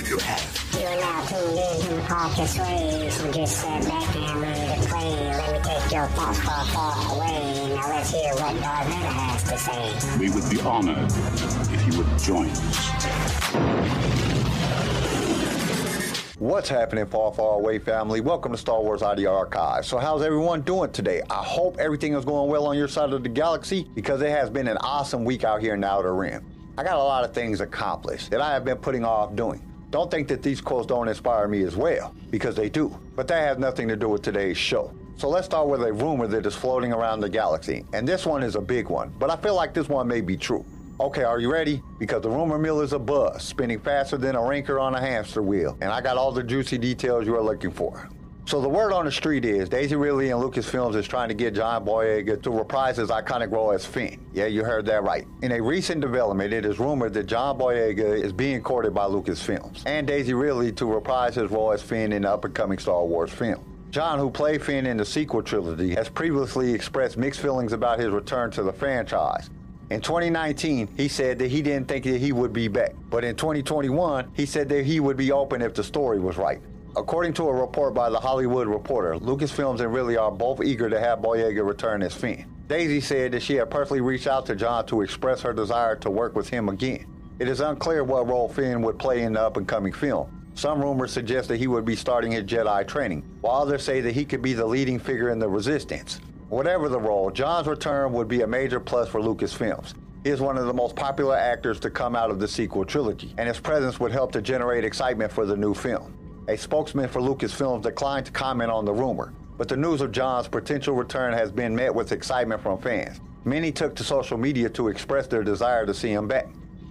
what you have. You are now tuned in to the podcast waves. We just sat back and ready to play. Let me take your thoughts far, far away. Now let's hear what Darth Vader has to say. We would be honored if you would join us. What's happening, Far Far Away family? Welcome to Star Wars Audio Archive. So, how's everyone doing today? I hope everything is going well on your side of the galaxy because it has been an awesome week out here in the Outer Rim. I got a lot of things accomplished that I have been putting off doing. Don't think that these quotes don't inspire me as well, because they do. But that has nothing to do with today's show. So let's start with a rumor that is floating around the galaxy. And this one is a big one, but I feel like this one may be true. Okay, are you ready? Because the rumor mill is a buzz, spinning faster than a ranker on a hamster wheel, and I got all the juicy details you are looking for. So the word on the street is Daisy Ridley and Lucasfilms is trying to get John Boyega to reprise his iconic role as Finn. Yeah, you heard that right. In a recent development, it is rumored that John Boyega is being courted by Lucasfilms and Daisy Ridley to reprise his role as Finn in the up-and-coming Star Wars film. John, who played Finn in the sequel trilogy, has previously expressed mixed feelings about his return to the franchise. In 2019, he said that he didn't think that he would be back. But in 2021, he said that he would be open if the story was right. According to a report by The Hollywood Reporter, Lucasfilms and Ridley are both eager to have Boyega return as Finn. Daisy said that she had personally reached out to John to express her desire to work with him again. It is unclear what role Finn would play in the up and coming film. Some rumors suggest that he would be starting his Jedi training, while others say that he could be the leading figure in the Resistance. Whatever the role, John's return would be a major plus for Lucasfilms. He is one of the most popular actors to come out of the sequel trilogy, and his presence would help to generate excitement for the new film. A spokesman for Lucasfilms declined to comment on the rumor, but the news of John's potential return has been met with excitement from fans. Many took to social media to express their desire to see him back.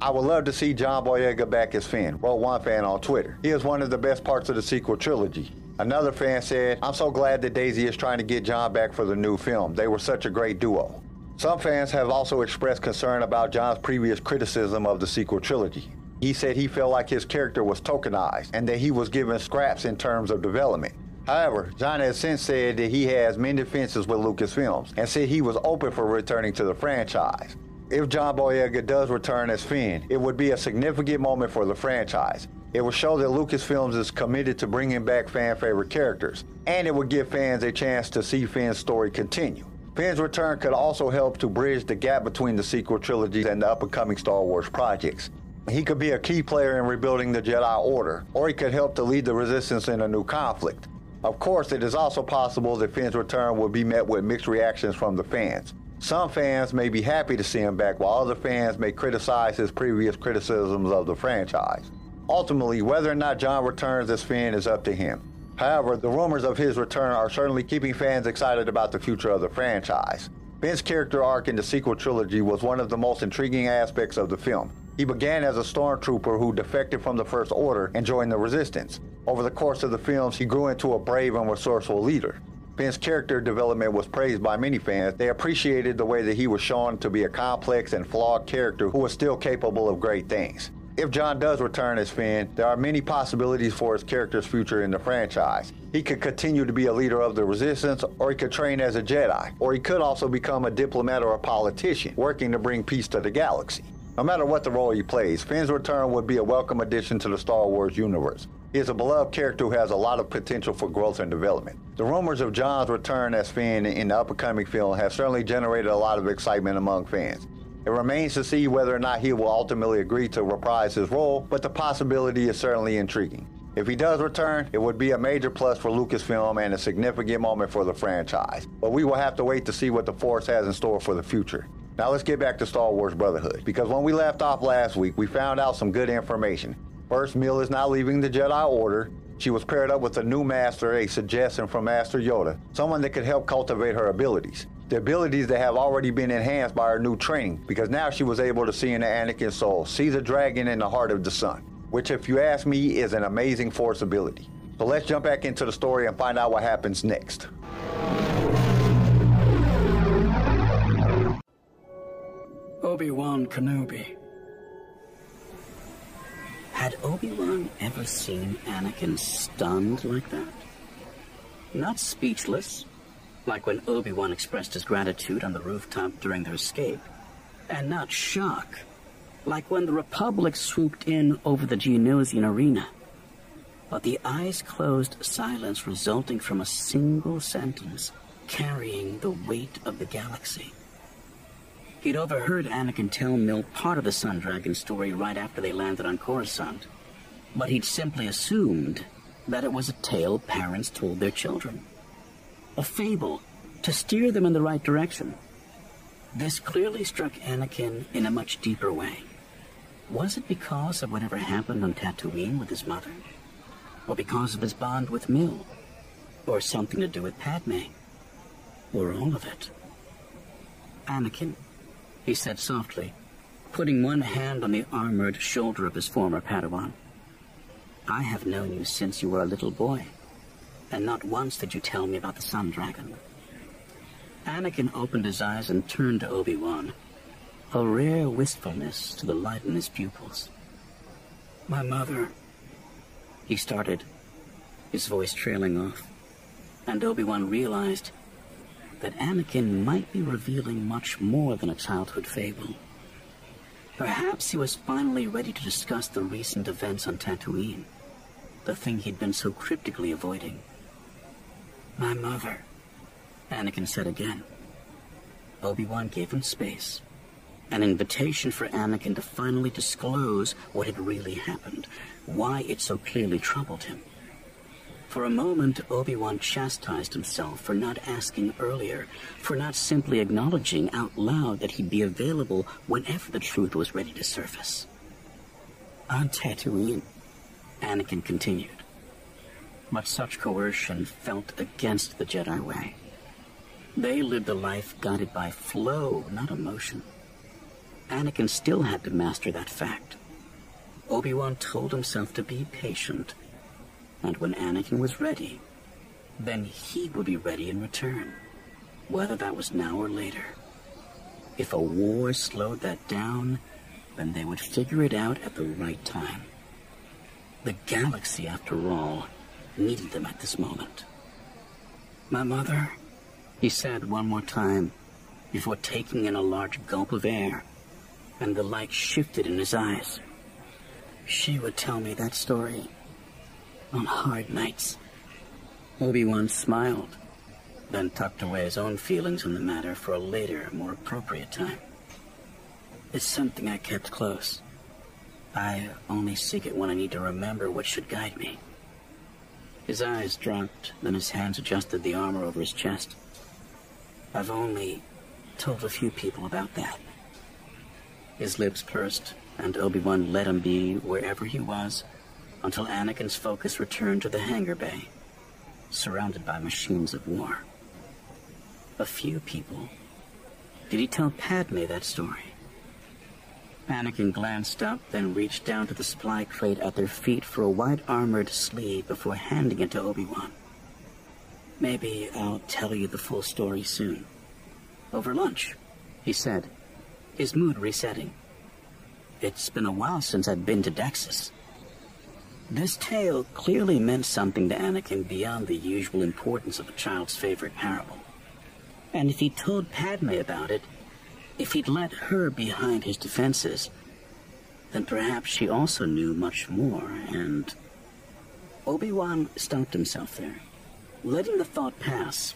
I would love to see John Boyega back as Finn, wrote one fan on Twitter. He is one of the best parts of the sequel trilogy. Another fan said, I'm so glad that Daisy is trying to get John back for the new film. They were such a great duo. Some fans have also expressed concern about John's previous criticism of the sequel trilogy. He said he felt like his character was tokenized and that he was given scraps in terms of development. However, John has since said that he has many defenses with Lucasfilms and said he was open for returning to the franchise. If John Boyega does return as Finn, it would be a significant moment for the franchise. It will show that Lucasfilms is committed to bringing back fan favorite characters, and it would give fans a chance to see Finn's story continue. Finn's return could also help to bridge the gap between the sequel trilogies and the up and coming Star Wars projects. He could be a key player in rebuilding the Jedi Order, or he could help to lead the Resistance in a new conflict. Of course, it is also possible that Finn's return will be met with mixed reactions from the fans. Some fans may be happy to see him back, while other fans may criticize his previous criticisms of the franchise. Ultimately, whether or not John returns as Finn is up to him. However, the rumors of his return are certainly keeping fans excited about the future of the franchise. Finn's character arc in the sequel trilogy was one of the most intriguing aspects of the film. He began as a stormtrooper who defected from the First Order and joined the Resistance. Over the course of the films, he grew into a brave and resourceful leader. Finn's character development was praised by many fans. They appreciated the way that he was shown to be a complex and flawed character who was still capable of great things. If John does return as Finn, there are many possibilities for his character's future in the franchise. He could continue to be a leader of the Resistance, or he could train as a Jedi, or he could also become a diplomat or a politician, working to bring peace to the galaxy. No matter what the role he plays, Finn's return would be a welcome addition to the Star Wars universe. He is a beloved character who has a lot of potential for growth and development. The rumors of John's return as Finn in the upcoming film have certainly generated a lot of excitement among fans. It remains to see whether or not he will ultimately agree to reprise his role, but the possibility is certainly intriguing. If he does return, it would be a major plus for Lucasfilm and a significant moment for the franchise. But we will have to wait to see what the Force has in store for the future. Now let's get back to Star Wars Brotherhood, because when we left off last week, we found out some good information. First, Mill is now leaving the Jedi Order. She was paired up with a new master, a suggestion from Master Yoda, someone that could help cultivate her abilities the abilities that have already been enhanced by her new training because now she was able to see in the Anakin soul, see the dragon in the heart of the sun, which, if you ask me, is an amazing force ability. So let's jump back into the story and find out what happens next. Obi-Wan Kenobi. Had Obi-Wan ever seen Anakin stunned like that? Not speechless, like when Obi-Wan expressed his gratitude on the rooftop during their escape. And not shock, like when the Republic swooped in over the Geonosian arena. But the eyes-closed silence resulting from a single sentence carrying the weight of the galaxy. He'd overheard Anakin tell Mill part of the Sun Dragon story right after they landed on Coruscant, but he'd simply assumed that it was a tale parents told their children. A fable to steer them in the right direction. This clearly struck Anakin in a much deeper way. Was it because of whatever happened on Tatooine with his mother? Or because of his bond with Mill? Or something to do with Padme? Or all of it? Anakin, he said softly, putting one hand on the armored shoulder of his former Padawan. I have known you since you were a little boy, and not once did you tell me about the Sun Dragon. Anakin opened his eyes and turned to Obi-Wan, a rare wistfulness to the light in his pupils. My mother, he started, his voice trailing off, and Obi-Wan realized that Anakin might be revealing much more than a childhood fable. Perhaps he was finally ready to discuss the recent events on Tatooine, the thing he'd been so cryptically avoiding. My mother, Anakin said again. Obi-Wan gave him space, an invitation for Anakin to finally disclose what had really happened, why it so clearly troubled him. For a moment, Obi-Wan chastised himself for not asking earlier, for not simply acknowledging out loud that he'd be available whenever the truth was ready to surface. On Tatooine, Anakin continued. But such coercion felt against the Jedi way. They lived a life guided by flow, not emotion. Anakin still had to master that fact. Obi-Wan told himself to be patient and when Anakin was ready, then he would be ready in return, whether that was now or later. If a war slowed that down, then they would figure it out at the right time. The galaxy, after all, needed them at this moment. My mother, he said one more time, before taking in a large gulp of air, and the light shifted in his eyes. She would tell me that story on hard nights. Obi-Wan smiled, then tucked away his own feelings on the matter for a later, more appropriate time. It's something I kept close. I only seek it when I need to remember what should guide me. His eyes dropped, then his hands adjusted the armor over his chest. I've only told a few people about that. His lips pursed, and Obi-Wan let him be wherever he was until Anakin's focus returned to the hangar bay, surrounded by machines of war. A few people. Did he tell Padme that story? Anakin glanced up, then reached down to the supply crate at their feet for a white armored sleeve before handing it to Obi-Wan. Maybe I'll tell you the full story soon. Over lunch, he said, his mood resetting. It's been a while since I've been to Dex's. This tale clearly meant something to Anakin beyond the usual importance of a child's favorite parable. And if he told Padme about it, if he'd let her behind his defenses, then perhaps she also knew much more, and... Obi-Wan stopped himself there, letting the thought pass,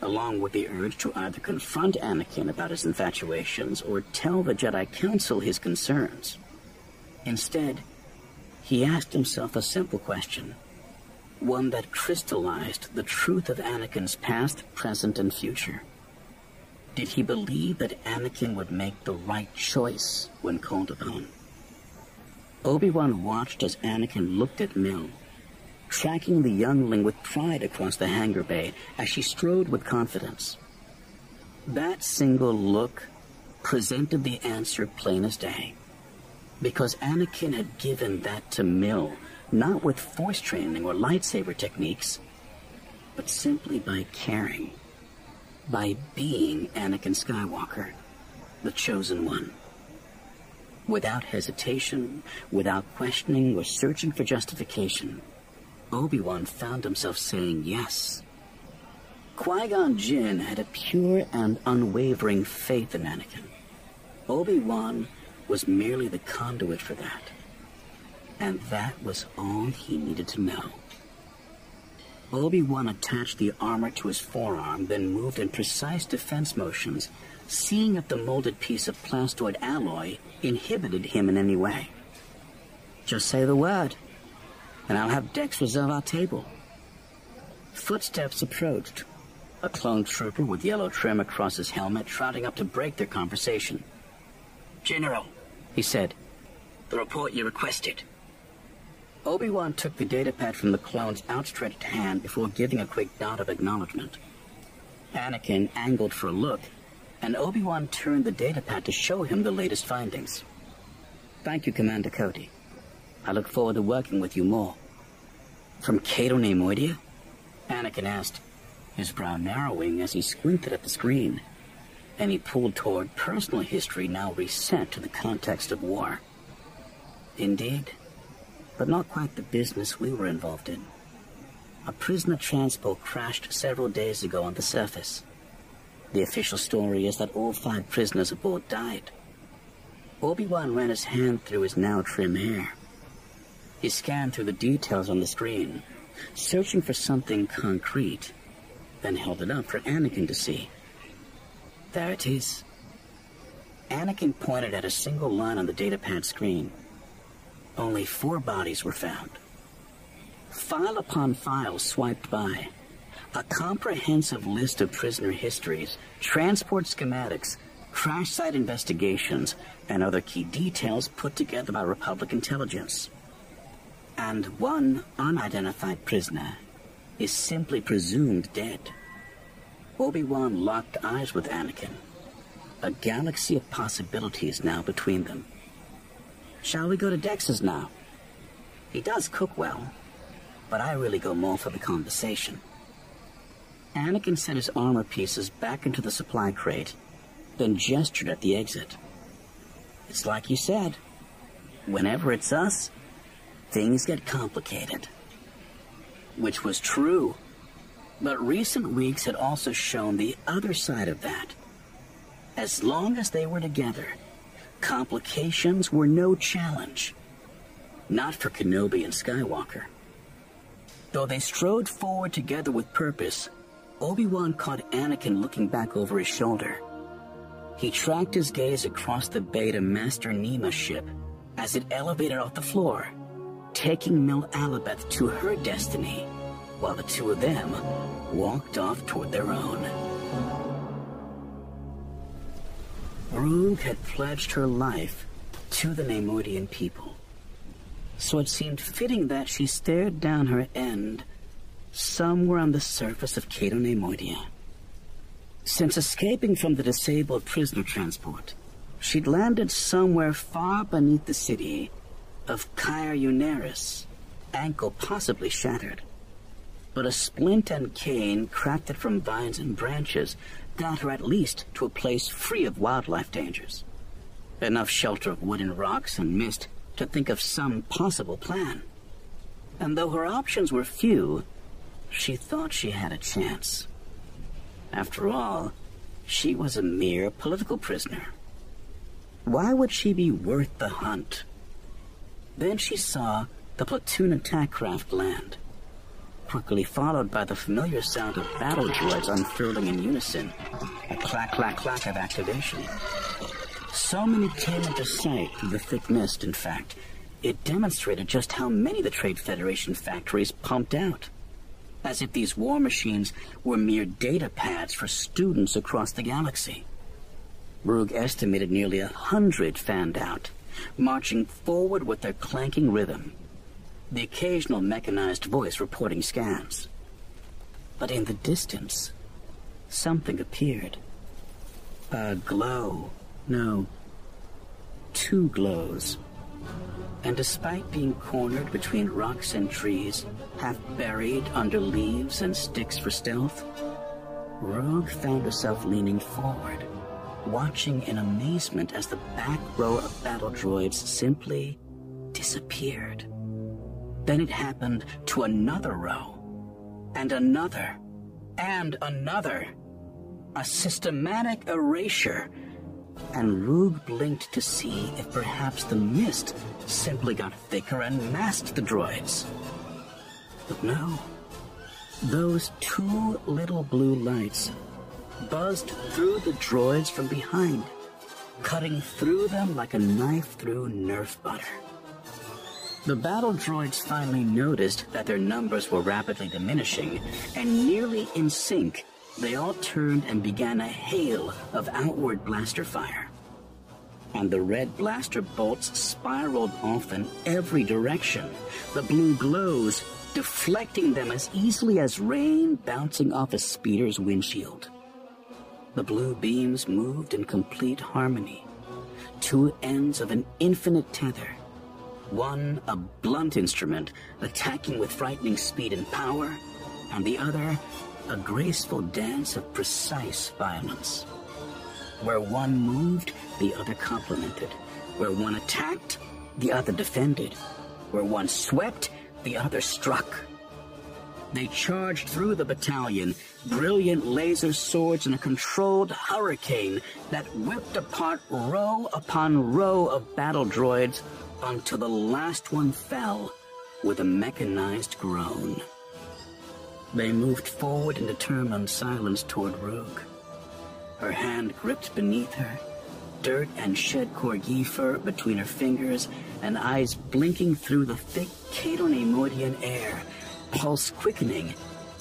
along with the urge to either confront Anakin about his infatuations or tell the Jedi Council his concerns. Instead, he asked himself a simple question, one that crystallized the truth of Anakin's past, present, and future. Did he believe that Anakin would make the right choice when called upon? Obi-Wan watched as Anakin looked at Mill, tracking the youngling with pride across the hangar bay as she strode with confidence. That single look presented the answer plain as day because Anakin had given that to Mill, not with force training or lightsaber techniques, but simply by caring, by being Anakin Skywalker, the chosen one. Without hesitation, without questioning or searching for justification, Obi-Wan found himself saying yes. Qui-Gon Jinn had a pure and unwavering faith in Anakin. Obi-Wan was merely the conduit for that. And that was all he needed to know. Obi-Wan attached the armor to his forearm, then moved in precise defense motions, seeing if the molded piece of plastoid alloy inhibited him in any way. Just say the word, and I'll have Dex reserve our table. Footsteps approached. A clone trooper with yellow trim across his helmet trotting up to break their conversation. General, he said, the report you requested. Obi-Wan took the datapad from the clone's outstretched hand before giving a quick nod of acknowledgement. Anakin angled for a look, and Obi-Wan turned the datapad to show him the latest findings. Thank you, Commander Cody. I look forward to working with you more. From Cato Neimoidia? Anakin asked, his brow narrowing as he squinted at the screen. And he pulled toward personal history now reset to the context of war. Indeed, but not quite the business we were involved in. A prisoner transport crashed several days ago on the surface. The official story is that all five prisoners aboard died. Obi-Wan ran his hand through his now trim hair. He scanned through the details on the screen, searching for something concrete, then held it up for Anakin to see. There it is. Anakin pointed at a single line on the datapad screen. Only four bodies were found. File upon file swiped by. A comprehensive list of prisoner histories, transport schematics, crash site investigations, and other key details put together by Republic intelligence. And one unidentified prisoner is simply presumed dead. Obi-Wan locked eyes with Anakin. A galaxy of possibilities now between them. Shall we go to Dex's now? He does cook well, but I really go more for the conversation. Anakin sent his armor pieces back into the supply crate, then gestured at the exit. It's like you said. Whenever it's us, things get complicated. Which was true. But recent weeks had also shown the other side of that. As long as they were together, complications were no challenge. Not for Kenobi and Skywalker. Though they strode forward together with purpose, Obi-Wan caught Anakin looking back over his shoulder. He tracked his gaze across the bay to Master Nema's ship as it elevated off the floor, taking Mill Alibeth to her destiny, while the two of them walked off toward their own. Ruug had pledged her life to the Neimoidian people. So it seemed fitting that she stared down her end somewhere on the surface of Cato Neimoidia. Since escaping from the disabled prisoner transport, she'd landed somewhere far beneath the city of Caer Uneris, ankle possibly shattered. But a splint and cane cracked it from vines and branches got her at least to a place free of wildlife dangers. Enough shelter of wood and rocks and mist to think of some possible plan. And though her options were few, she thought she had a chance. After all, she was a mere political prisoner. Why would she be worth the hunt? Then she saw the platoon attack craft land quickly followed by the familiar sound of battle droids unfurling in unison, a clack, clack, clack of activation. So many came into sight through the thick mist, in fact, it demonstrated just how many the Trade Federation factories pumped out. As if these war machines were mere data pads for students across the galaxy. Ruug estimated nearly a hundred fanned out, marching forward with their clanking rhythm, the occasional mechanized voice reporting scans. But in the distance, something appeared. A glow. No, two glows. And despite being cornered between rocks and trees, half buried under leaves and sticks for stealth, Rogue found herself leaning forward, watching in amazement as the back row of battle droids simply disappeared. Then it happened to another row, and another, and another. A systematic erasure and Ruug blinked to see if perhaps the mist simply got thicker and masked the droids. But no. Those two little blue lights buzzed through the droids from behind, cutting through them like a knife through Nerf butter. The battle droids finally noticed that their numbers were rapidly diminishing, and nearly in sync, they all turned and began a hail of outward blaster fire. And the red blaster bolts spiraled off in every direction, the blue glows deflecting them as easily as rain bouncing off a speeder's windshield. The blue beams moved in complete harmony, two ends of an infinite tether. One a blunt instrument attacking with frightening speed and power, and the other a graceful dance of precise violence. Where one moved, the other complemented. Where one attacked, the other defended. Where one swept, the other struck. They charged through the battalion, brilliant laser swords in a controlled hurricane that whipped apart row upon row of battle droids until the last one fell with a mechanized groan. They moved forward in determined silence toward Ruug. Her hand gripped beneath her, dirt and shed Corgi fur between her fingers, and eyes blinking through the thick Cato air pulse quickening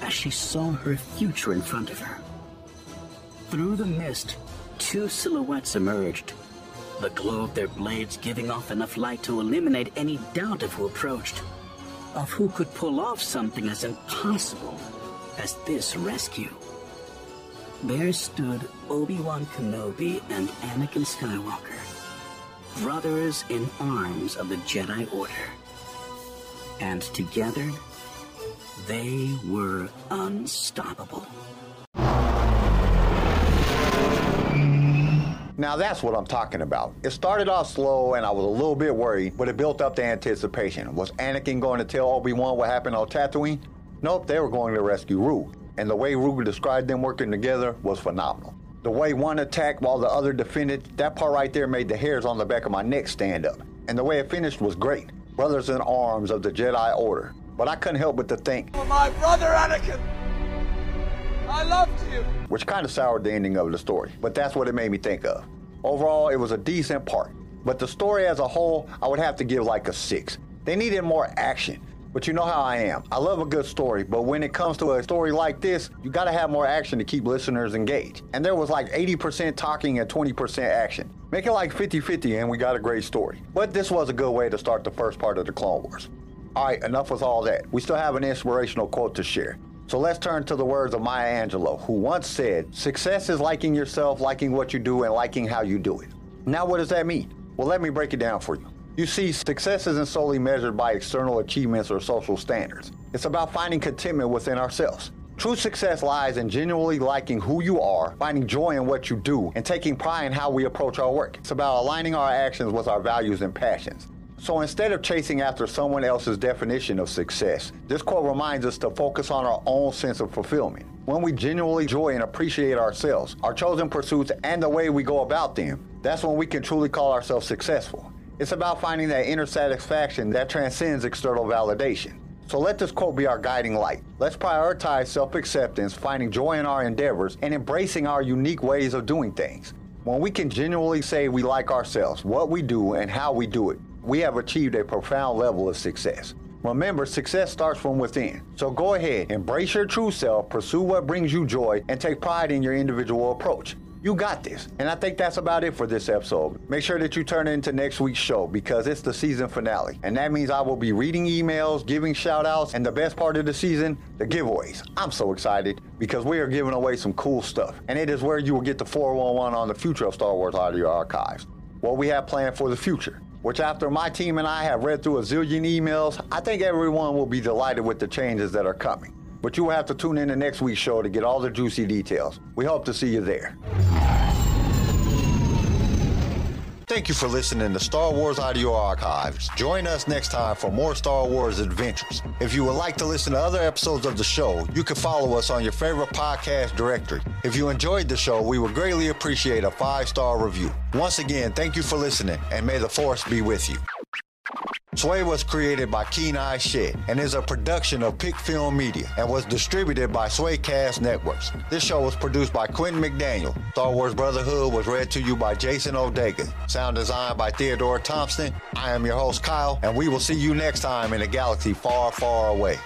as she saw her future in front of her. Through the mist, two silhouettes emerged, the glow of their blades giving off enough light to eliminate any doubt of who approached, of who could pull off something as impossible as this rescue. There stood Obi-Wan Kenobi and Anakin Skywalker, brothers in arms of the Jedi Order. And together, they were unstoppable. Now that's what I'm talking about. It started off slow and I was a little bit worried, but it built up the anticipation. Was Anakin going to tell Obi-Wan what happened on Tatooine? Nope, they were going to rescue Ruug. And the way Ruug described them working together was phenomenal. The way one attacked while the other defended, that part right there made the hairs on the back of my neck stand up. And the way it finished was great. Brothers in arms of the Jedi Order. But I couldn't help but to think, For my brother Anakin, I loved you. which kind of soured the ending of the story. But that's what it made me think of. Overall, it was a decent part. But the story as a whole, I would have to give like a six. They needed more action. But you know how I am. I love a good story, but when it comes to a story like this, you gotta have more action to keep listeners engaged. And there was like 80% talking and 20% action. Make it like 50 50 and we got a great story. But this was a good way to start the first part of the Clone Wars. Alright, enough with all that. We still have an inspirational quote to share. So let's turn to the words of Maya Angelou, who once said, Success is liking yourself, liking what you do, and liking how you do it. Now, what does that mean? Well, let me break it down for you. You see, success isn't solely measured by external achievements or social standards. It's about finding contentment within ourselves. True success lies in genuinely liking who you are, finding joy in what you do, and taking pride in how we approach our work. It's about aligning our actions with our values and passions. So instead of chasing after someone else's definition of success, this quote reminds us to focus on our own sense of fulfillment. When we genuinely enjoy and appreciate ourselves, our chosen pursuits, and the way we go about them, that's when we can truly call ourselves successful. It's about finding that inner satisfaction that transcends external validation. So let this quote be our guiding light. Let's prioritize self acceptance, finding joy in our endeavors, and embracing our unique ways of doing things. When we can genuinely say we like ourselves, what we do, and how we do it, we have achieved a profound level of success. Remember, success starts from within. So go ahead, embrace your true self, pursue what brings you joy, and take pride in your individual approach. You got this. And I think that's about it for this episode. Make sure that you turn into next week's show because it's the season finale. And that means I will be reading emails, giving shout outs, and the best part of the season, the giveaways. I'm so excited because we are giving away some cool stuff. And it is where you will get the 411 on the future of Star Wars audio archives. What we have planned for the future. Which, after my team and I have read through a zillion emails, I think everyone will be delighted with the changes that are coming. But you will have to tune in to next week's show to get all the juicy details. We hope to see you there. Thank you for listening to Star Wars Audio Archives. Join us next time for more Star Wars adventures. If you would like to listen to other episodes of the show, you can follow us on your favorite podcast directory. If you enjoyed the show, we would greatly appreciate a five star review. Once again, thank you for listening, and may the force be with you. Sway was created by Keen Eye Shed and is a production of Pick Film Media and was distributed by Swaycast Networks. This show was produced by Quentin McDaniel. Star Wars Brotherhood was read to you by Jason O'Dagan. Sound design by Theodore Thompson. I am your host, Kyle, and we will see you next time in a galaxy far, far away.